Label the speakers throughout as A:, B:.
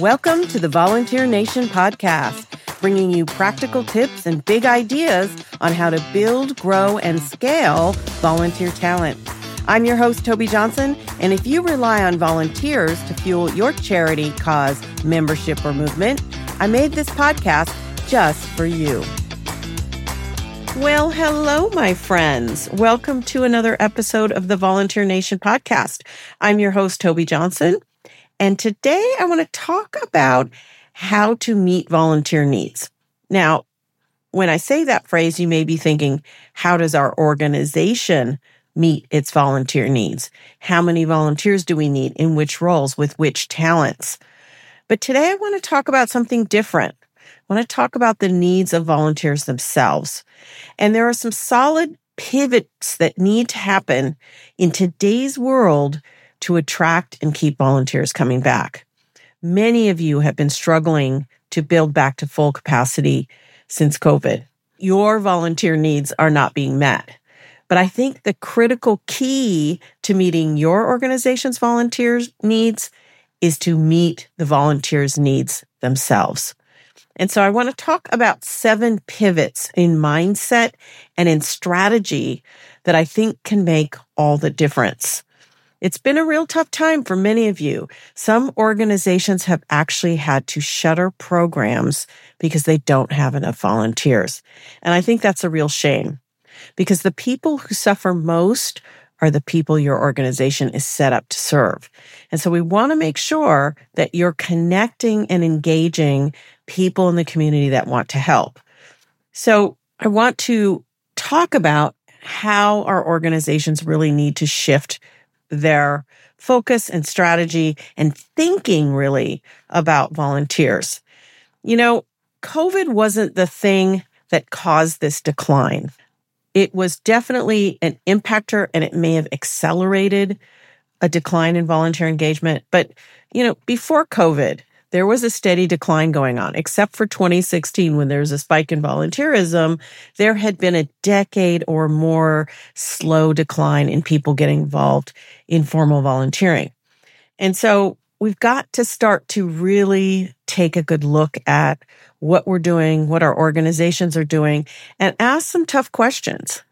A: Welcome to the Volunteer Nation podcast, bringing you practical tips and big ideas on how to build, grow, and scale volunteer talent. I'm your host, Tobi Johnson, and if you rely on volunteers to fuel your charity, cause, membership, or movement, I made this podcast just for you. Well, hello, my friends. Welcome to another episode of the Volunteer Nation podcast. I'm your host, Tobi Johnson. And today I want to talk about how to meet volunteer needs. Now, when I say that phrase, you may be thinking, how does our organization meet its volunteer needs? How many volunteers do we need? In which roles? With which talents? But today I want to talk about something different. I want to talk about the needs of volunteers themselves. And there are some solid pivots that need to happen in today's world to attract and keep volunteers coming back. Many of you have been struggling to build back to full capacity since COVID. Your volunteer needs are not being met. But I think the critical key to meeting your organization's volunteers needs is to meet the volunteers' needs themselves. And so I want to talk about seven pivots in mindset and in strategy that I think can make all the difference. It's been a real tough time for many of you. Some organizations have actually had to shutter programs because they don't have enough volunteers. And I think that's a real shame because the people who suffer most are the people your organization is set up to serve. And so we want to make sure that you're connecting and engaging people in the community that want to help. So I want to talk about how our organizations really need to shift their focus and strategy and thinking really about volunteers. You know, COVID wasn't the thing that caused this decline. It was definitely an impactor and it may have accelerated a decline in volunteer engagement. But, you know, before COVID, there was a steady decline going on, except for 2016 when there was a spike in volunteerism. There had been a decade or more slow decline in people getting involved in formal volunteering. And so we've got to start to really take a good look at what we're doing, what our organizations are doing, and ask some tough questions.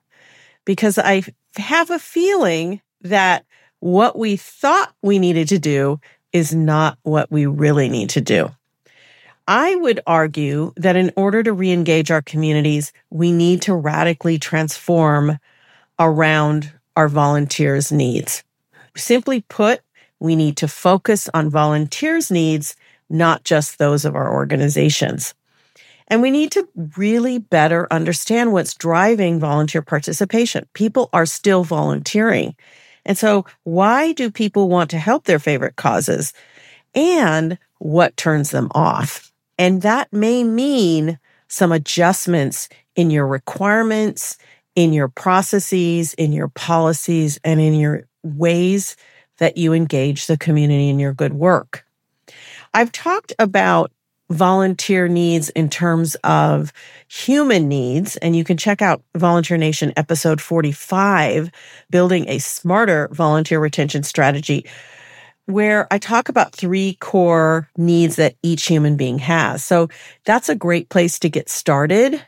A: Because I have a feeling that what we thought we needed to do is not what we really need to do. I would argue that in order to re-engage our communities, we need to radically transform around our volunteers' needs. Simply put, we need to focus on volunteers' needs, not just those of our organizations. And we need to really better understand what's driving volunteer participation. People are still volunteering. And so why do people want to help their favorite causes and what turns them off? And that may mean some adjustments in your requirements, in your processes, in your policies, and in your ways that you engage the community in your good work. I've talked about volunteer needs in terms of human needs. And you can check out Volunteer Nation episode 45, Building a Smarter Volunteer Retention Strategy, where I talk about three core needs that each human being has. So that's a great place to get started.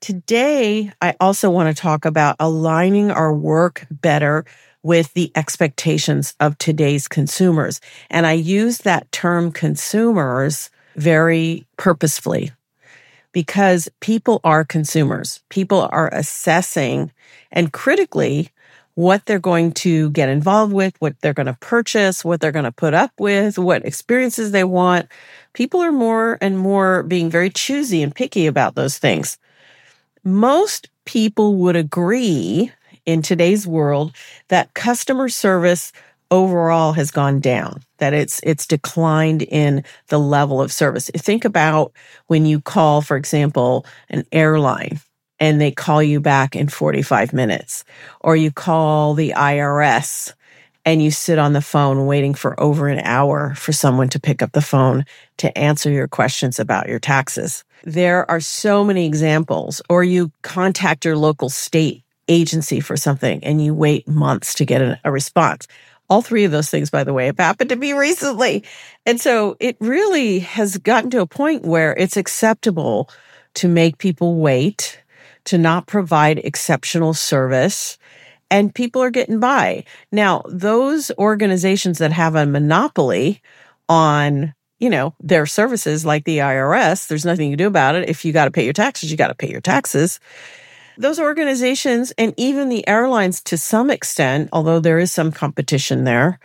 A: Today, I also want to talk about aligning our work better with the expectations of today's consumers. And I use that term consumers very purposefully because people are consumers. People are assessing and critically what they're going to get involved with, what they're going to purchase, what they're going to put up with, what experiences they want. People are more and more being very choosy and picky about those things. Most people would agree in today's world that customer service overall has gone down, that it's, it's declined in the level of service. Think about when you call, for example, an airline and they call you back in 45 minutes, or you call the IRS and you sit on the phone waiting for over an hour for someone to pick up the phone to answer your questions about your taxes. There are so many examples, or you contact your local state agency for something and you wait months to get a, response All three of those things, by the way, have happened to me recently. And so it really has gotten to a point where it's acceptable to make people wait, to not provide exceptional service, and people are getting by. Now, those organizations that have a monopoly on you know, their services like the IRS, there's nothing you can do about it. If you got to pay your taxes, you got to pay your taxes. Those organizations and even the airlines to some extent, although there is some competition there,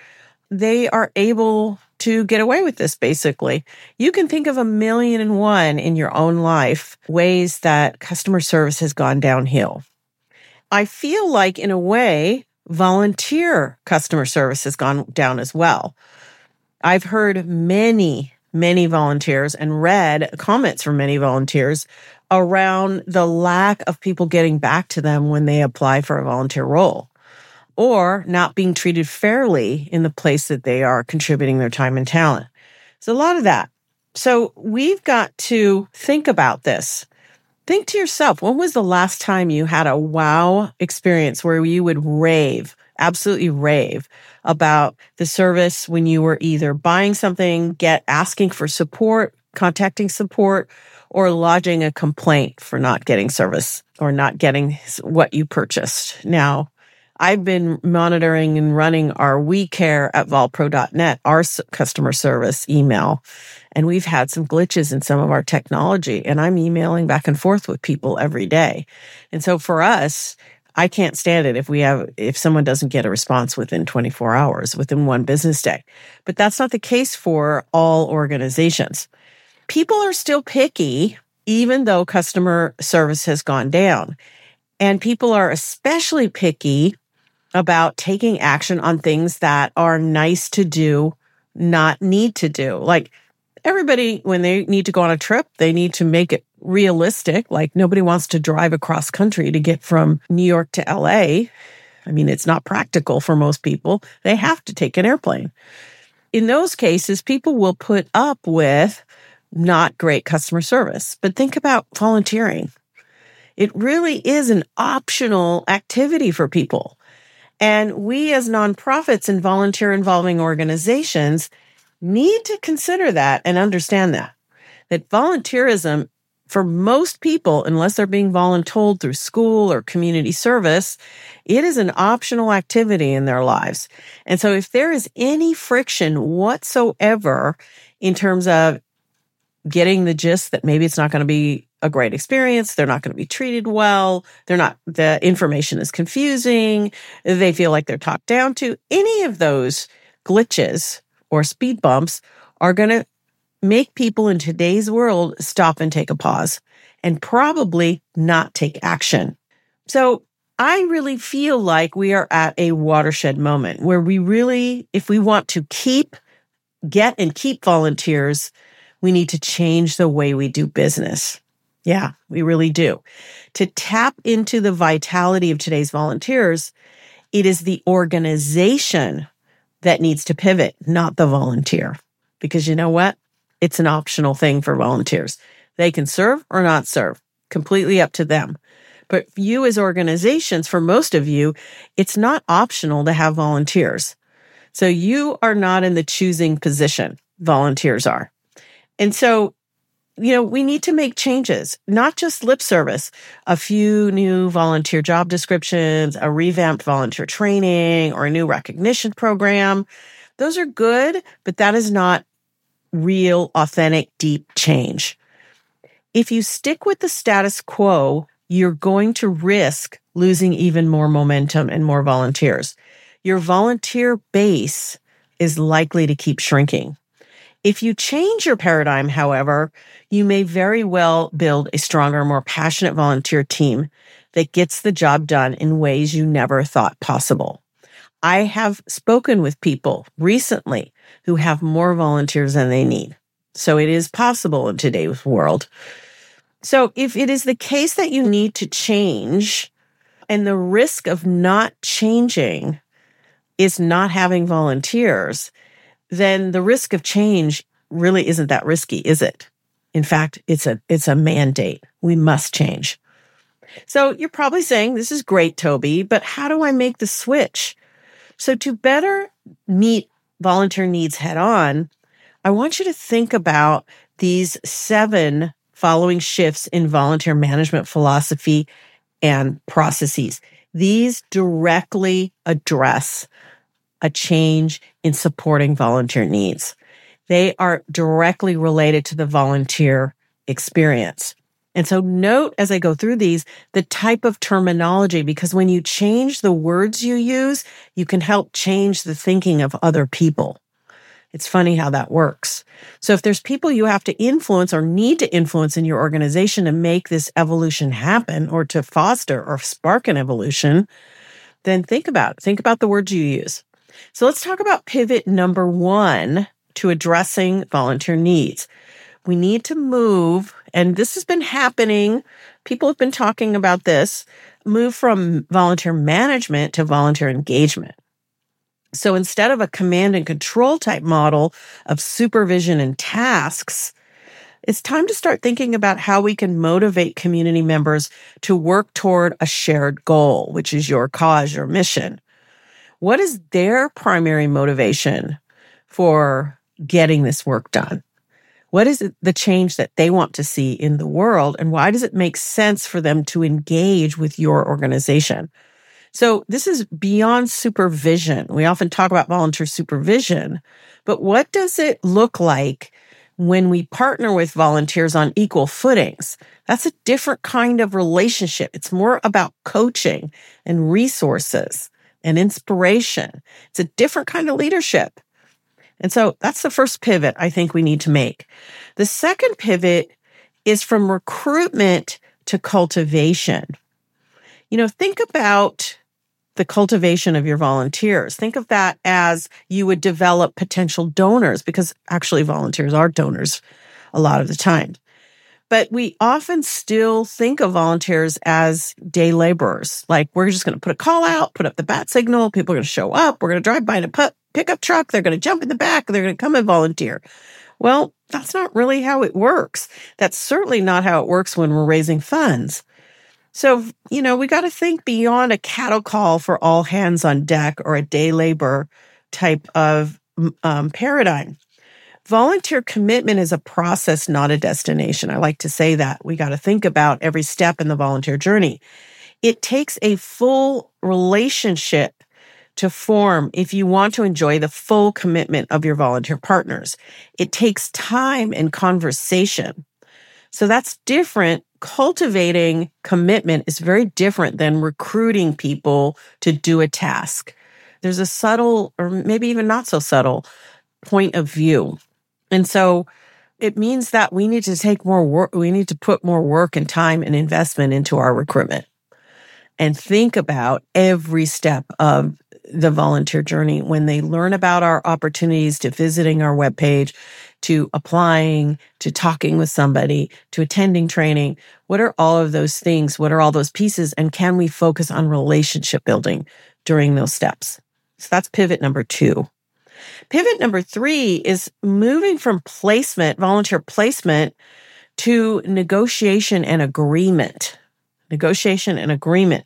A: they are able to get away with this basically. You can think of a million and one in your own life ways that customer service has gone downhill. I feel like in a way, volunteer customer service has gone down as well. I've heard many, many volunteers and read comments from many volunteers around the lack of people getting back to them when they apply for a volunteer role or not being treated fairly in the place that they are contributing their time and talent. It's a lot of that. So we've got to think about this. Think to yourself, when was the last time you had a wow experience where you would rave, absolutely rave about the service when you were either buying something, get asking for support, contacting support, or lodging a complaint for not getting service or not getting what you purchased. Now, I've been monitoring and running our We Care at volpro.net, our customer service email, and we've had some glitches in some of our technology. And I'm emailing back and forth with people every day. And so for us, I can't stand it if we have, if someone doesn't get a response within 24 hours, within one business day. But that's not the case for all organizations. People are still picky, even though customer service has gone down. And people are especially picky about taking action on things that are nice to do, not need to do. Like everybody, when they need to go on a trip, they need to make it realistic. Like nobody wants to drive across country to get from New York to LA. I mean, it's not practical for most people. They have to take an airplane. In those cases, people will put up with not great customer service. But think about volunteering. It really is an optional activity for people. And we as nonprofits and volunteer involving organizations need to consider that and understand that. That volunteerism for most people, unless they're being voluntold through school or community service, it is an optional activity in their lives. And so if there is any friction whatsoever in terms of getting the gist that maybe it's not going to be a great experience, they're not going to be treated well, they're not, the information is confusing, they feel like they're talked down to, any of those glitches or speed bumps are going to make people in today's world stop and take a pause and probably not take action. So I really feel like we are at a watershed moment where we really, if we want to keep, get and keep volunteers, we need to change the way we do business. Yeah, we really do. To tap into the vitality of today's volunteers, it is the organization that needs to pivot, not the volunteer. Because you know what? It's an optional thing for volunteers. They can serve or not serve, completely up to them. But you as organizations, for most of you, it's not optional to have volunteers. So you are not in the choosing position. Volunteers are. And so, you know, we need to make changes, not just lip service, a few new volunteer job descriptions, a revamped volunteer training, or a new recognition program. Those are good, but that is not real, authentic, deep change. If you stick with the status quo, you're going to risk losing even more momentum and more volunteers. Your volunteer base is likely to keep shrinking. If you change your paradigm, however, you may very well build a stronger, more passionate volunteer team that gets the job done in ways you never thought possible. I have spoken with people recently who have more volunteers than they need. So it is possible in today's world. So if it is the case that you need to change and the risk of not changing is not having volunteers, then the risk of change really isn't that risky, is it? In fact, it's a, it's a mandate. We must change. So you're probably saying, this is great, Tobi, but how do I make the switch? So to better meet volunteer needs head on, I want you to think about these seven following shifts in volunteer management philosophy and processes. These directly address a change in supporting volunteer needs. They are directly related to the volunteer experience. And so note as I go through these, the type of terminology, because when you change the words you use, you can help change the thinking of other people. It's funny how that works. So if there's people you have to influence or need to influence in your organization to make this evolution happen or to foster or spark an evolution, then think about it. Think about the words you use. So let's talk about pivot number one to addressing volunteer needs. We need to move, and this has been happening. People have been talking about this, move from volunteer management to volunteer engagement. So instead of a command and control type model of supervision and tasks, it's time to start thinking about how we can motivate community members to work toward a shared goal, which is your cause, your mission. What is their primary motivation for getting this work done? What is the change that they want to see in the world? And why does it make sense for them to engage with your organization? So this is beyond supervision. We often talk about volunteer supervision, but what does it look like when we partner with volunteers on equal footings? That's a different kind of relationship. It's more about coaching and resources and inspiration. It's a different kind of leadership. And so that's the first pivot I think we need to make. The second pivot is from recruitment to cultivation. You know, think about the cultivation of your volunteers. Think of that as you would develop potential donors because actually volunteers are donors a lot of the time. But we often still think of volunteers as day laborers. Like we're just going to put a call out, put up the bat signal. People are going to show up. We're going to drive by in a pickup truck. They're going to jump in the back. They're going to come and volunteer. Well, that's not really how it works. That's certainly not how it works when we're raising funds. So, you know, we got to think beyond a cattle call for all hands on deck or a day labor type of um, paradigm. Volunteer commitment is a process, not a destination. I like to say that. We got to think about every step in the volunteer journey. It takes a full relationship to form if you want to enjoy the full commitment of your volunteer partners. It takes time and conversation. So that's different cultivating commitment is very different than recruiting people to do a task. There's a subtle, or maybe even not so subtle, point of view. And so it means that we need to take more work, we need to put more work and time and investment into our recruitment and think about every step of the volunteer journey when they learn about our opportunities to visiting our webpage to applying, to talking with somebody, to attending training. What are all of those things? What are all those pieces? And can we focus on relationship building during those steps? So that's pivot number two. Pivot number three is moving from placement, volunteer placement to negotiation and agreement. Negotiation and agreement.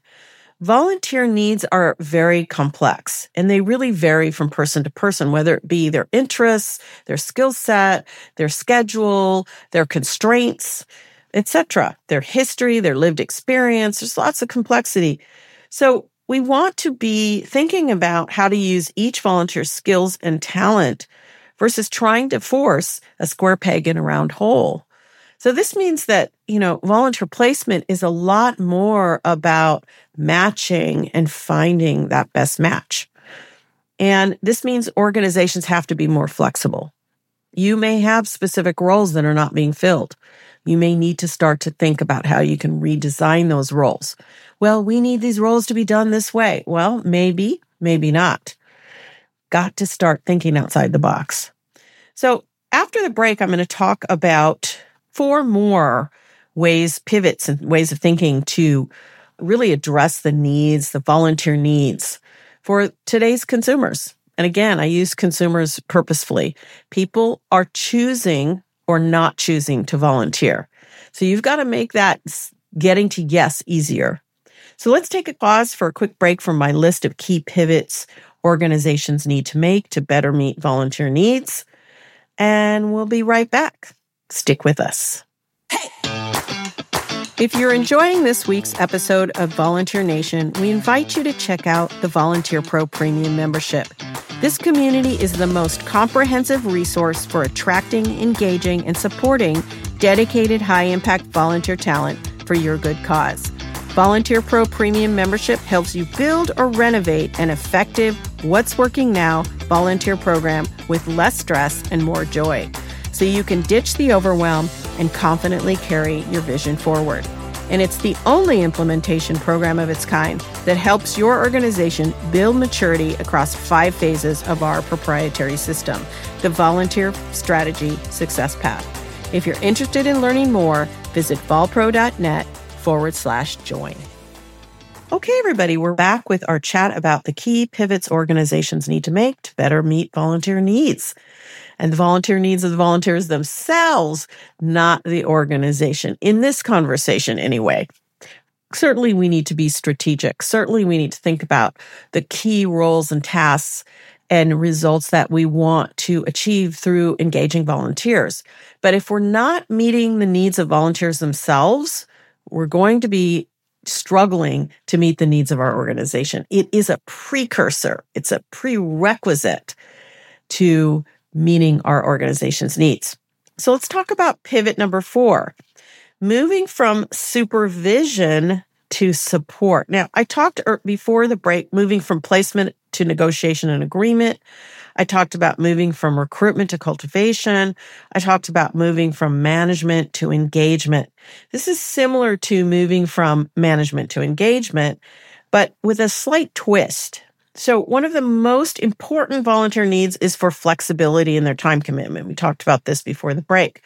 A: Volunteer needs are very complex and they really vary from person to person, whether it be their interests, their skill set, their schedule, their constraints, etc., their history, their lived experience. There's lots of complexity. So we want to be thinking about how to use each volunteer's skills and talent versus trying to force a square peg in a round hole. So this means that, you know, volunteer placement is a lot more about matching and finding that best match. And this means organizations have to be more flexible. You may have specific roles that are not being filled. You may need to start to think about how you can redesign those roles. Well, we need these roles to be done this way. Well, maybe, maybe not. Got to start thinking outside the box. So after the break, I'm going to talk about four more ways, pivots and ways of thinking to really address the needs, the volunteer needs for today's consumers. And again, I use consumers purposefully. People are choosing or not choosing to volunteer. So you've got to make that getting to yes easier. So let's take a pause for a quick break from my list of key pivots organizations need to make to better meet volunteer needs. And we'll be right back. Stick with us. Hey! If you're enjoying this week's episode of Volunteer Nation, we invite you to check out the Volunteer Pro Premium membership. This community is the most comprehensive resource for attracting, engaging, and supporting dedicated high impact volunteer talent for your good cause. Volunteer Pro Premium membership helps you build or renovate an effective, what's working now volunteer program with less stress and more joy so you can ditch the overwhelm and confidently carry your vision forward. And it's the only implementation program of its kind that helps your organization build maturity across five phases of our proprietary system, the Volunteer Strategy Success Path. If you're interested in learning more, visit volpro.net forward slash join. Okay, everybody, we're back with our chat about the key pivots organizations need to make to better meet volunteer needs and the volunteer needs of the volunteers themselves, not the organization. In this conversation, anyway. Certainly, we need to be strategic. Certainly, we need to think about the key roles and tasks and results that we want to achieve through engaging volunteers. But if we're not meeting the needs of volunteers themselves, we're going to be struggling to meet the needs of our organization. It is a precursor, it's a prerequisite to meeting our organization's needs. So let's talk about pivot number four moving from supervision to support. Now, I talked er, before the break, moving from placement to negotiation and agreement. I talked about moving from recruitment to cultivation. I talked about moving from management to engagement. This is similar to moving from management to engagement, but with a slight twist. So one of the most important volunteer needs is for flexibility in their time commitment. We talked about this before the break.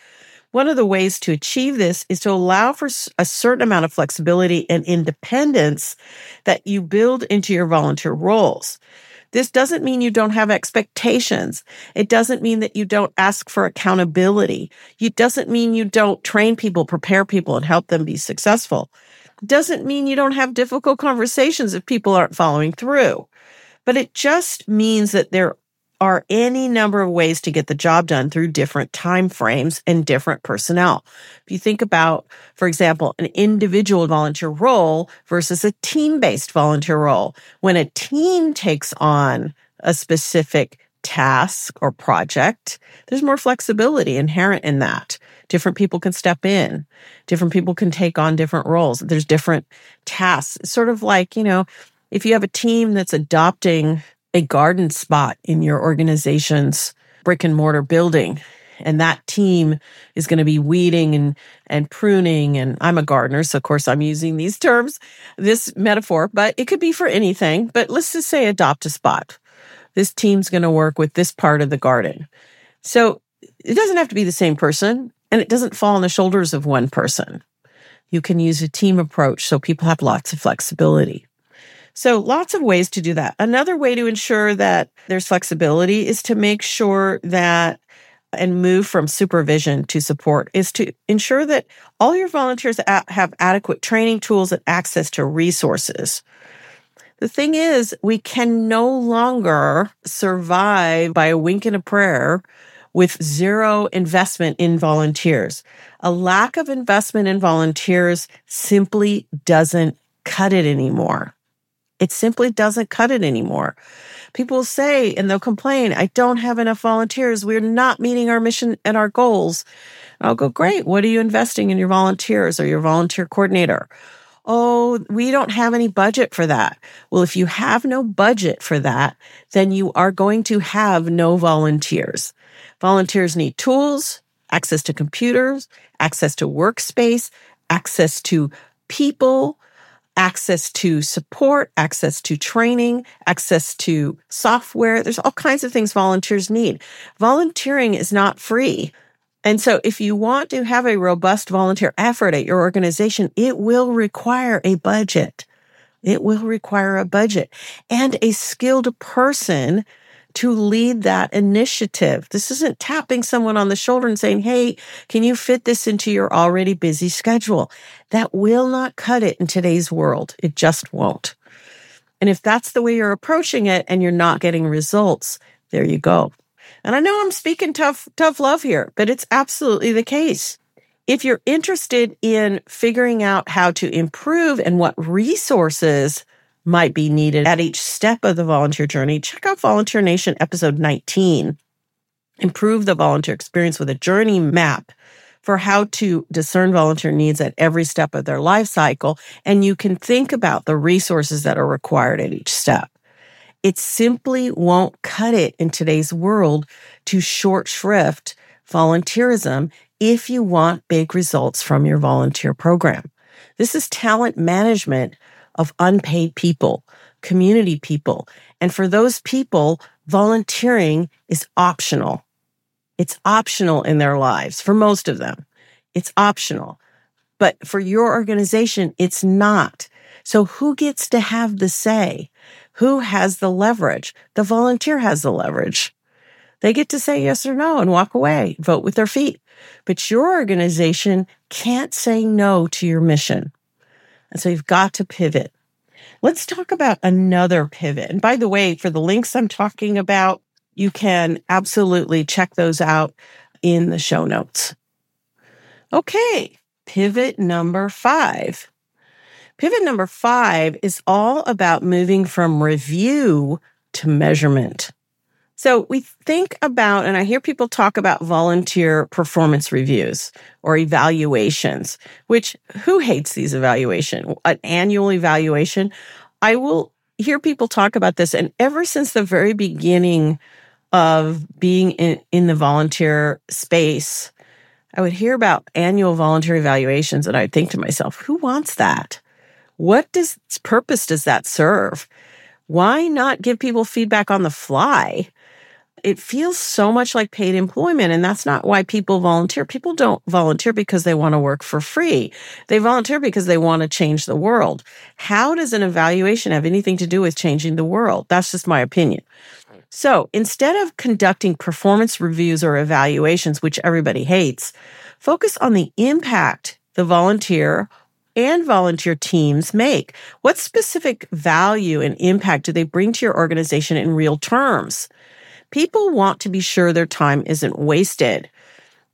A: One of the ways to achieve this is to allow for a certain amount of flexibility and independence that you build into your volunteer roles. This doesn't mean you don't have expectations. It doesn't mean that you don't ask for accountability. It doesn't mean you don't train people, prepare people, and help them be successful. It doesn't mean you don't have difficult conversations if people aren't following through but it just means that there are any number of ways to get the job done through different time frames and different personnel. If you think about, for example, an individual volunteer role versus a team-based volunteer role, when a team takes on a specific task or project, there's more flexibility inherent in that. Different people can step in. Different people can take on different roles. There's different tasks. It's sort of like, you know, if you have a team that's adopting a garden spot in your organization's brick and mortar building, and that team is going to be weeding and, and pruning. And I'm a gardener, so of course I'm using these terms, this metaphor, but it could be for anything. But let's just say adopt a spot. This team's going to work with this part of the garden. So it doesn't have to be the same person and it doesn't fall on the shoulders of one person. You can use a team approach so people have lots of flexibility. So lots of ways to do that. Another way to ensure that there's flexibility is to make sure that and move from supervision to support is to ensure that all your volunteers have adequate training tools and access to resources. The thing is, we can no longer survive by a wink and a prayer with zero investment in volunteers. A lack of investment in volunteers simply doesn't cut it anymore. It simply doesn't cut it anymore. People say and they'll complain, I don't have enough volunteers. We're not meeting our mission and our goals. And I'll go, great. What are you investing in your volunteers or your volunteer coordinator? Oh, we don't have any budget for that. Well, if you have no budget for that, then you are going to have no volunteers. Volunteers need tools, access to computers, access to workspace, access to people, access to support, access to training, access to software. There's all kinds of things volunteers need. Volunteering is not free. And so if you want to have a robust volunteer effort at your organization, it will require a budget. It will require a budget and a skilled person to lead that initiative. This isn't tapping someone on the shoulder and saying, Hey, can you fit this into your already busy schedule? That will not cut it in today's world. It just won't. And if that's the way you're approaching it and you're not getting results, there you go. And I know I'm speaking tough, tough love here, but it's absolutely the case. If you're interested in figuring out how to improve and what resources might be needed at each step of the volunteer journey, check out Volunteer Nation episode 19. Improve the volunteer experience with a journey map for how to discern volunteer needs at every step of their life cycle. And you can think about the resources that are required at each step. It simply won't cut it in today's world to short shrift volunteerism if you want big results from your volunteer program. This is talent management of unpaid people, community people. And for those people, volunteering is optional. It's optional in their lives for most of them. It's optional. But for your organization, it's not. So who gets to have the say? Who has the leverage? The volunteer has the leverage. They get to say yes or no and walk away, vote with their feet. But your organization can't say no to your mission. And so you've got to pivot. Let's talk about another pivot. And by the way, for the links I'm talking about, you can absolutely check those out in the show notes. Okay, pivot number five. Pivot number five is all about moving from review to measurement. So we think about, and I hear people talk about volunteer performance reviews or evaluations, which who hates these evaluation? An annual evaluation. I will hear people talk about this. And ever since the very beginning of being in, in the volunteer space, I would hear about annual volunteer evaluations and I'd think to myself, who wants that? What does purpose does that serve? Why not give people feedback on the fly? It feels so much like paid employment. And that's not why people volunteer. People don't volunteer because they want to work for free. They volunteer because they want to change the world. How does an evaluation have anything to do with changing the world? That's just my opinion. So instead of conducting performance reviews or evaluations, which everybody hates, focus on the impact the volunteer and volunteer teams make. What specific value and impact do they bring to your organization in real terms? People want to be sure their time isn't wasted.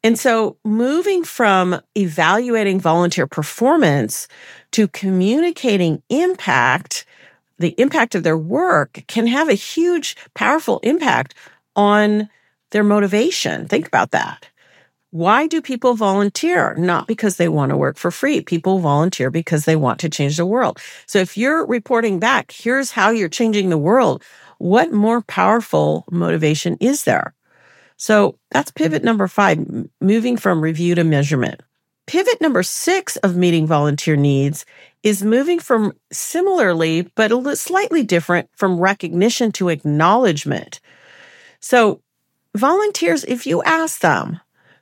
A: And so moving from evaluating volunteer performance to communicating impact, the impact of their work can have a huge, powerful impact on their motivation. Think about that. Why do people volunteer? Not because they want to work for free. People volunteer because they want to change the world. So if you're reporting back, here's how you're changing the world what more powerful motivation is there? So that's pivot number five, moving from review to measurement. Pivot number six of meeting volunteer needs is moving from similarly, but a slightly different from recognition to acknowledgement. So volunteers, if you ask them,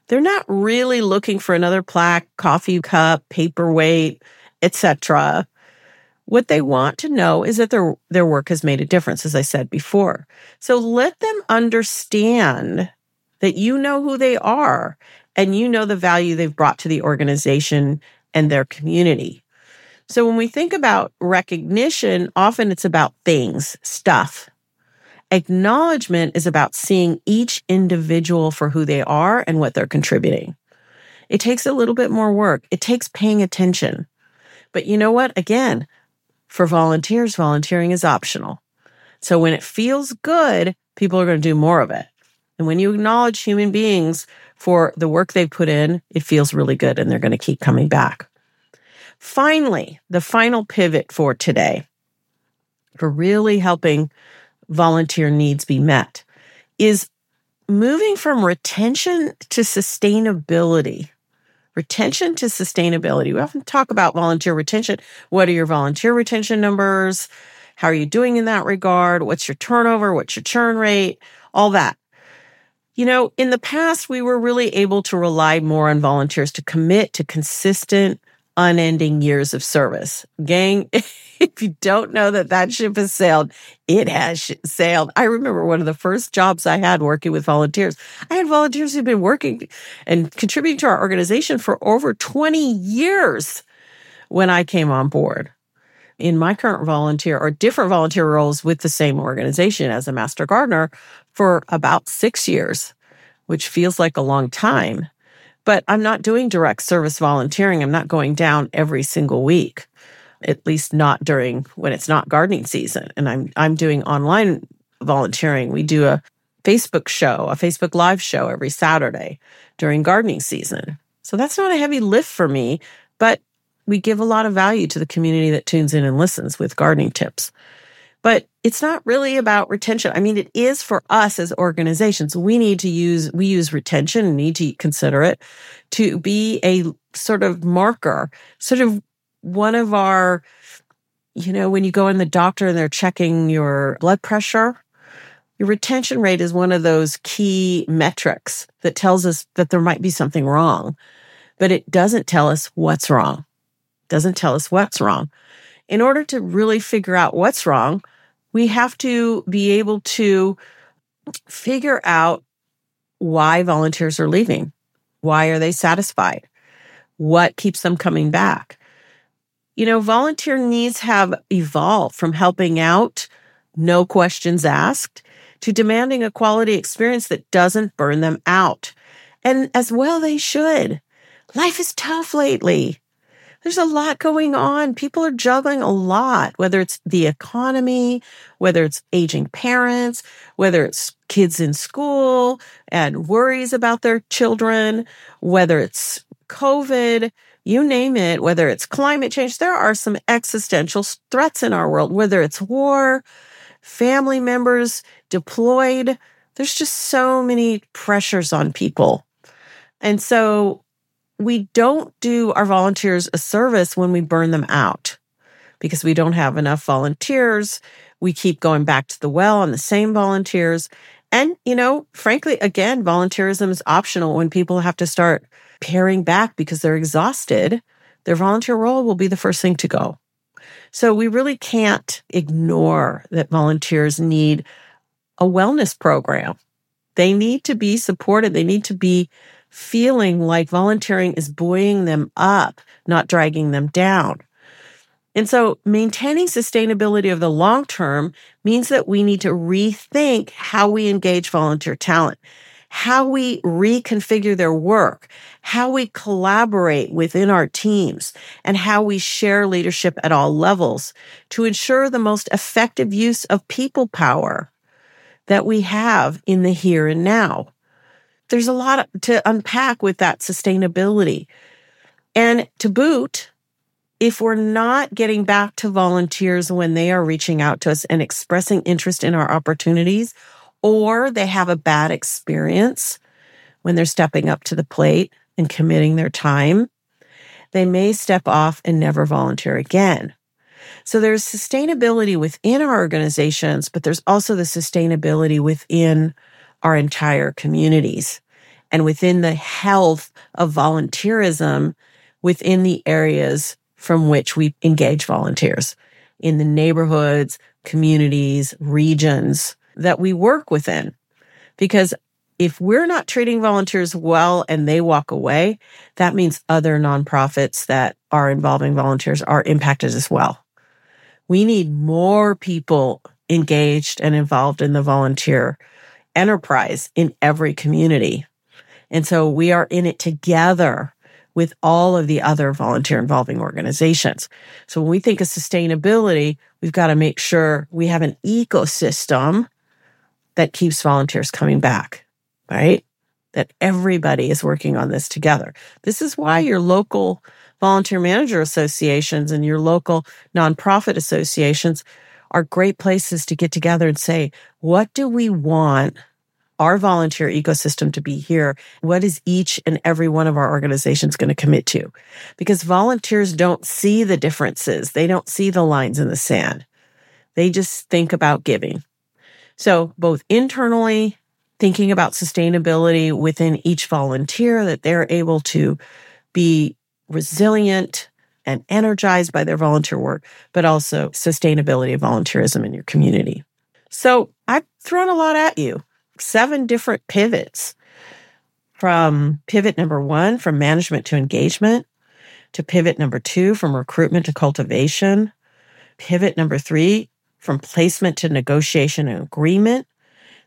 A: they're not really looking for another plaque, coffee cup, paperweight, etc. What they want to know is that their, their work has made a difference, as I said before. So let them understand that you know who they are and you know the value they've brought to the organization and their community. So when we think about recognition, often it's about things, stuff. Acknowledgement is about seeing each individual for who they are and what they're contributing. It takes a little bit more work. It takes paying attention. But you know what? Again, for volunteers, volunteering is optional. So when it feels good, people are going to do more of it. And when you acknowledge human beings for the work they've put in, it feels really good and they're going to keep coming back. Finally, the final pivot for today for really helping volunteer needs be met is moving from retention to sustainability retention to sustainability. We often talk about volunteer retention. What are your volunteer retention numbers? How are you doing in that regard? What's your turnover? What's your churn rate? All that. You know, in the past, we were really able to rely more on volunteers to commit to consistent, unending years of service. Gang, if you don't know that that ship has sailed, it has sailed. I remember one of the first jobs I had working with volunteers. I had volunteers who've been working and contributing to our organization for over 20 years when I came on board. in my current volunteer or different volunteer roles with the same organization as a master gardener for about six years, which feels like a long time. But I'm not doing direct service volunteering. I'm not going down every single week, at least not during when it's not gardening season. And I'm, I'm doing online volunteering. We do a Facebook show, a Facebook live show every Saturday during gardening season. So that's not a heavy lift for me, but we give a lot of value to the community that tunes in and listens with gardening tips. But it's not really about retention. I mean, it is for us as organizations. We need to use, we use retention and need to consider it to be a sort of marker, sort of one of our, you know, when you go in the doctor and they're checking your blood pressure, your retention rate is one of those key metrics that tells us that there might be something wrong, but it doesn't tell us what's wrong. Doesn't tell us what's wrong. In order to really figure out what's wrong, we have to be able to figure out why volunteers are leaving. Why are they satisfied? What keeps them coming back? You know, volunteer needs have evolved from helping out, no questions asked, to demanding a quality experience that doesn't burn them out. And as well, they should. Life is tough lately. There's a lot going on. People are juggling a lot, whether it's the economy, whether it's aging parents, whether it's kids in school and worries about their children, whether it's COVID, you name it, whether it's climate change. There are some existential threats in our world, whether it's war, family members deployed. There's just so many pressures on people. And so we don't do our volunteers a service when we burn them out because we don't have enough volunteers. We keep going back to the well on the same volunteers. And, you know, frankly, again, volunteerism is optional when people have to start paring back because they're exhausted. Their volunteer role will be the first thing to go. So we really can't ignore that volunteers need a wellness program. They need to be supported. They need to be feeling like volunteering is buoying them up, not dragging them down. And so maintaining sustainability of the long term means that we need to rethink how we engage volunteer talent, how we reconfigure their work, how we collaborate within our teams, and how we share leadership at all levels to ensure the most effective use of people power that we have in the here and now there's a lot to unpack with that sustainability. And to boot, if we're not getting back to volunteers when they are reaching out to us and expressing interest in our opportunities, or they have a bad experience when they're stepping up to the plate and committing their time, they may step off and never volunteer again. So there's sustainability within our organizations, but there's also the sustainability within our entire communities and within the health of volunteerism within the areas from which we engage volunteers in the neighborhoods, communities, regions that we work within. Because if we're not treating volunteers well and they walk away, that means other nonprofits that are involving volunteers are impacted as well. We need more people engaged and involved in the volunteer enterprise in every community. And so we are in it together with all of the other volunteer involving organizations. So when we think of sustainability, we've got to make sure we have an ecosystem that keeps volunteers coming back, right? That everybody is working on this together. This is why your local volunteer manager associations and your local nonprofit associations are great places to get together and say, what do we want our volunteer ecosystem to be here, what is each and every one of our organizations going to commit to? Because volunteers don't see the differences. They don't see the lines in the sand. They just think about giving. So both internally, thinking about sustainability within each volunteer, that they're able to be resilient and energized by their volunteer work, but also sustainability of volunteerism in your community. So I've thrown a lot at you seven different pivots from pivot number one, from management to engagement, to pivot number two, from recruitment to cultivation, Pivot number three, from placement to negotiation and agreement.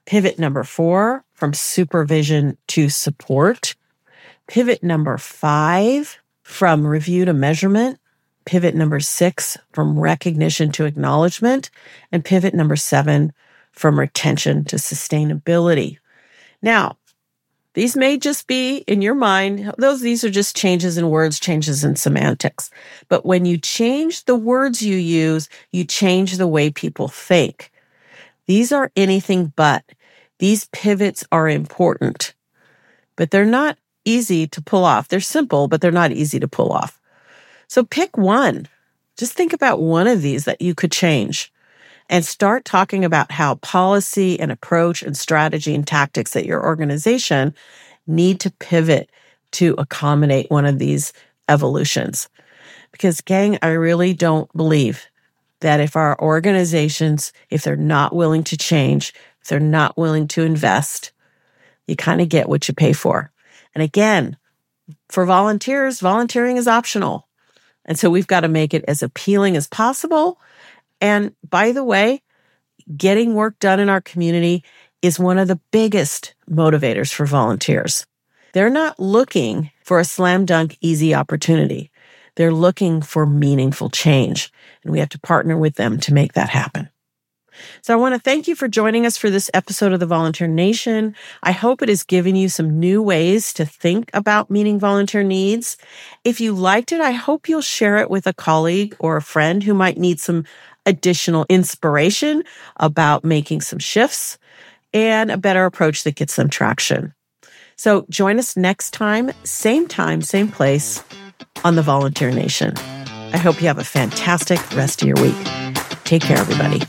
A: Pivot number four, from supervision to support. Pivot number five, from review to measurement. Pivot number six, from recognition to acknowledgement. And pivot number seven, from retention to sustainability. Now, these may just be in your mind. Those, these are just changes in words, changes in semantics. But when you change the words you use, you change the way people think. These are anything but. These pivots are important, but they're not easy to pull off. They're simple, but they're not easy to pull off. So pick one. Just think about one of these that you could change and start talking about how policy and approach and strategy and tactics at your organization need to pivot to accommodate one of these evolutions. Because, gang, I really don't believe that if our organizations, if they're not willing to change, if they're not willing to invest, you kind of get what you pay for. And again, for volunteers, volunteering is optional. And so we've got to make it as appealing as possible and by the way, getting work done in our community is one of the biggest motivators for volunteers. They're not looking for a slam dunk easy opportunity. They're looking for meaningful change, and we have to partner with them to make that happen. So I want to thank you for joining us for this episode of the Volunteer Nation. I hope it has given you some new ways to think about meeting volunteer needs. If you liked it, I hope you'll share it with a colleague or a friend who might need some additional inspiration about making some shifts and a better approach that gets them traction. So join us next time, same time, same place on the Volunteer Nation. I hope you have a fantastic rest of your week. Take care, everybody.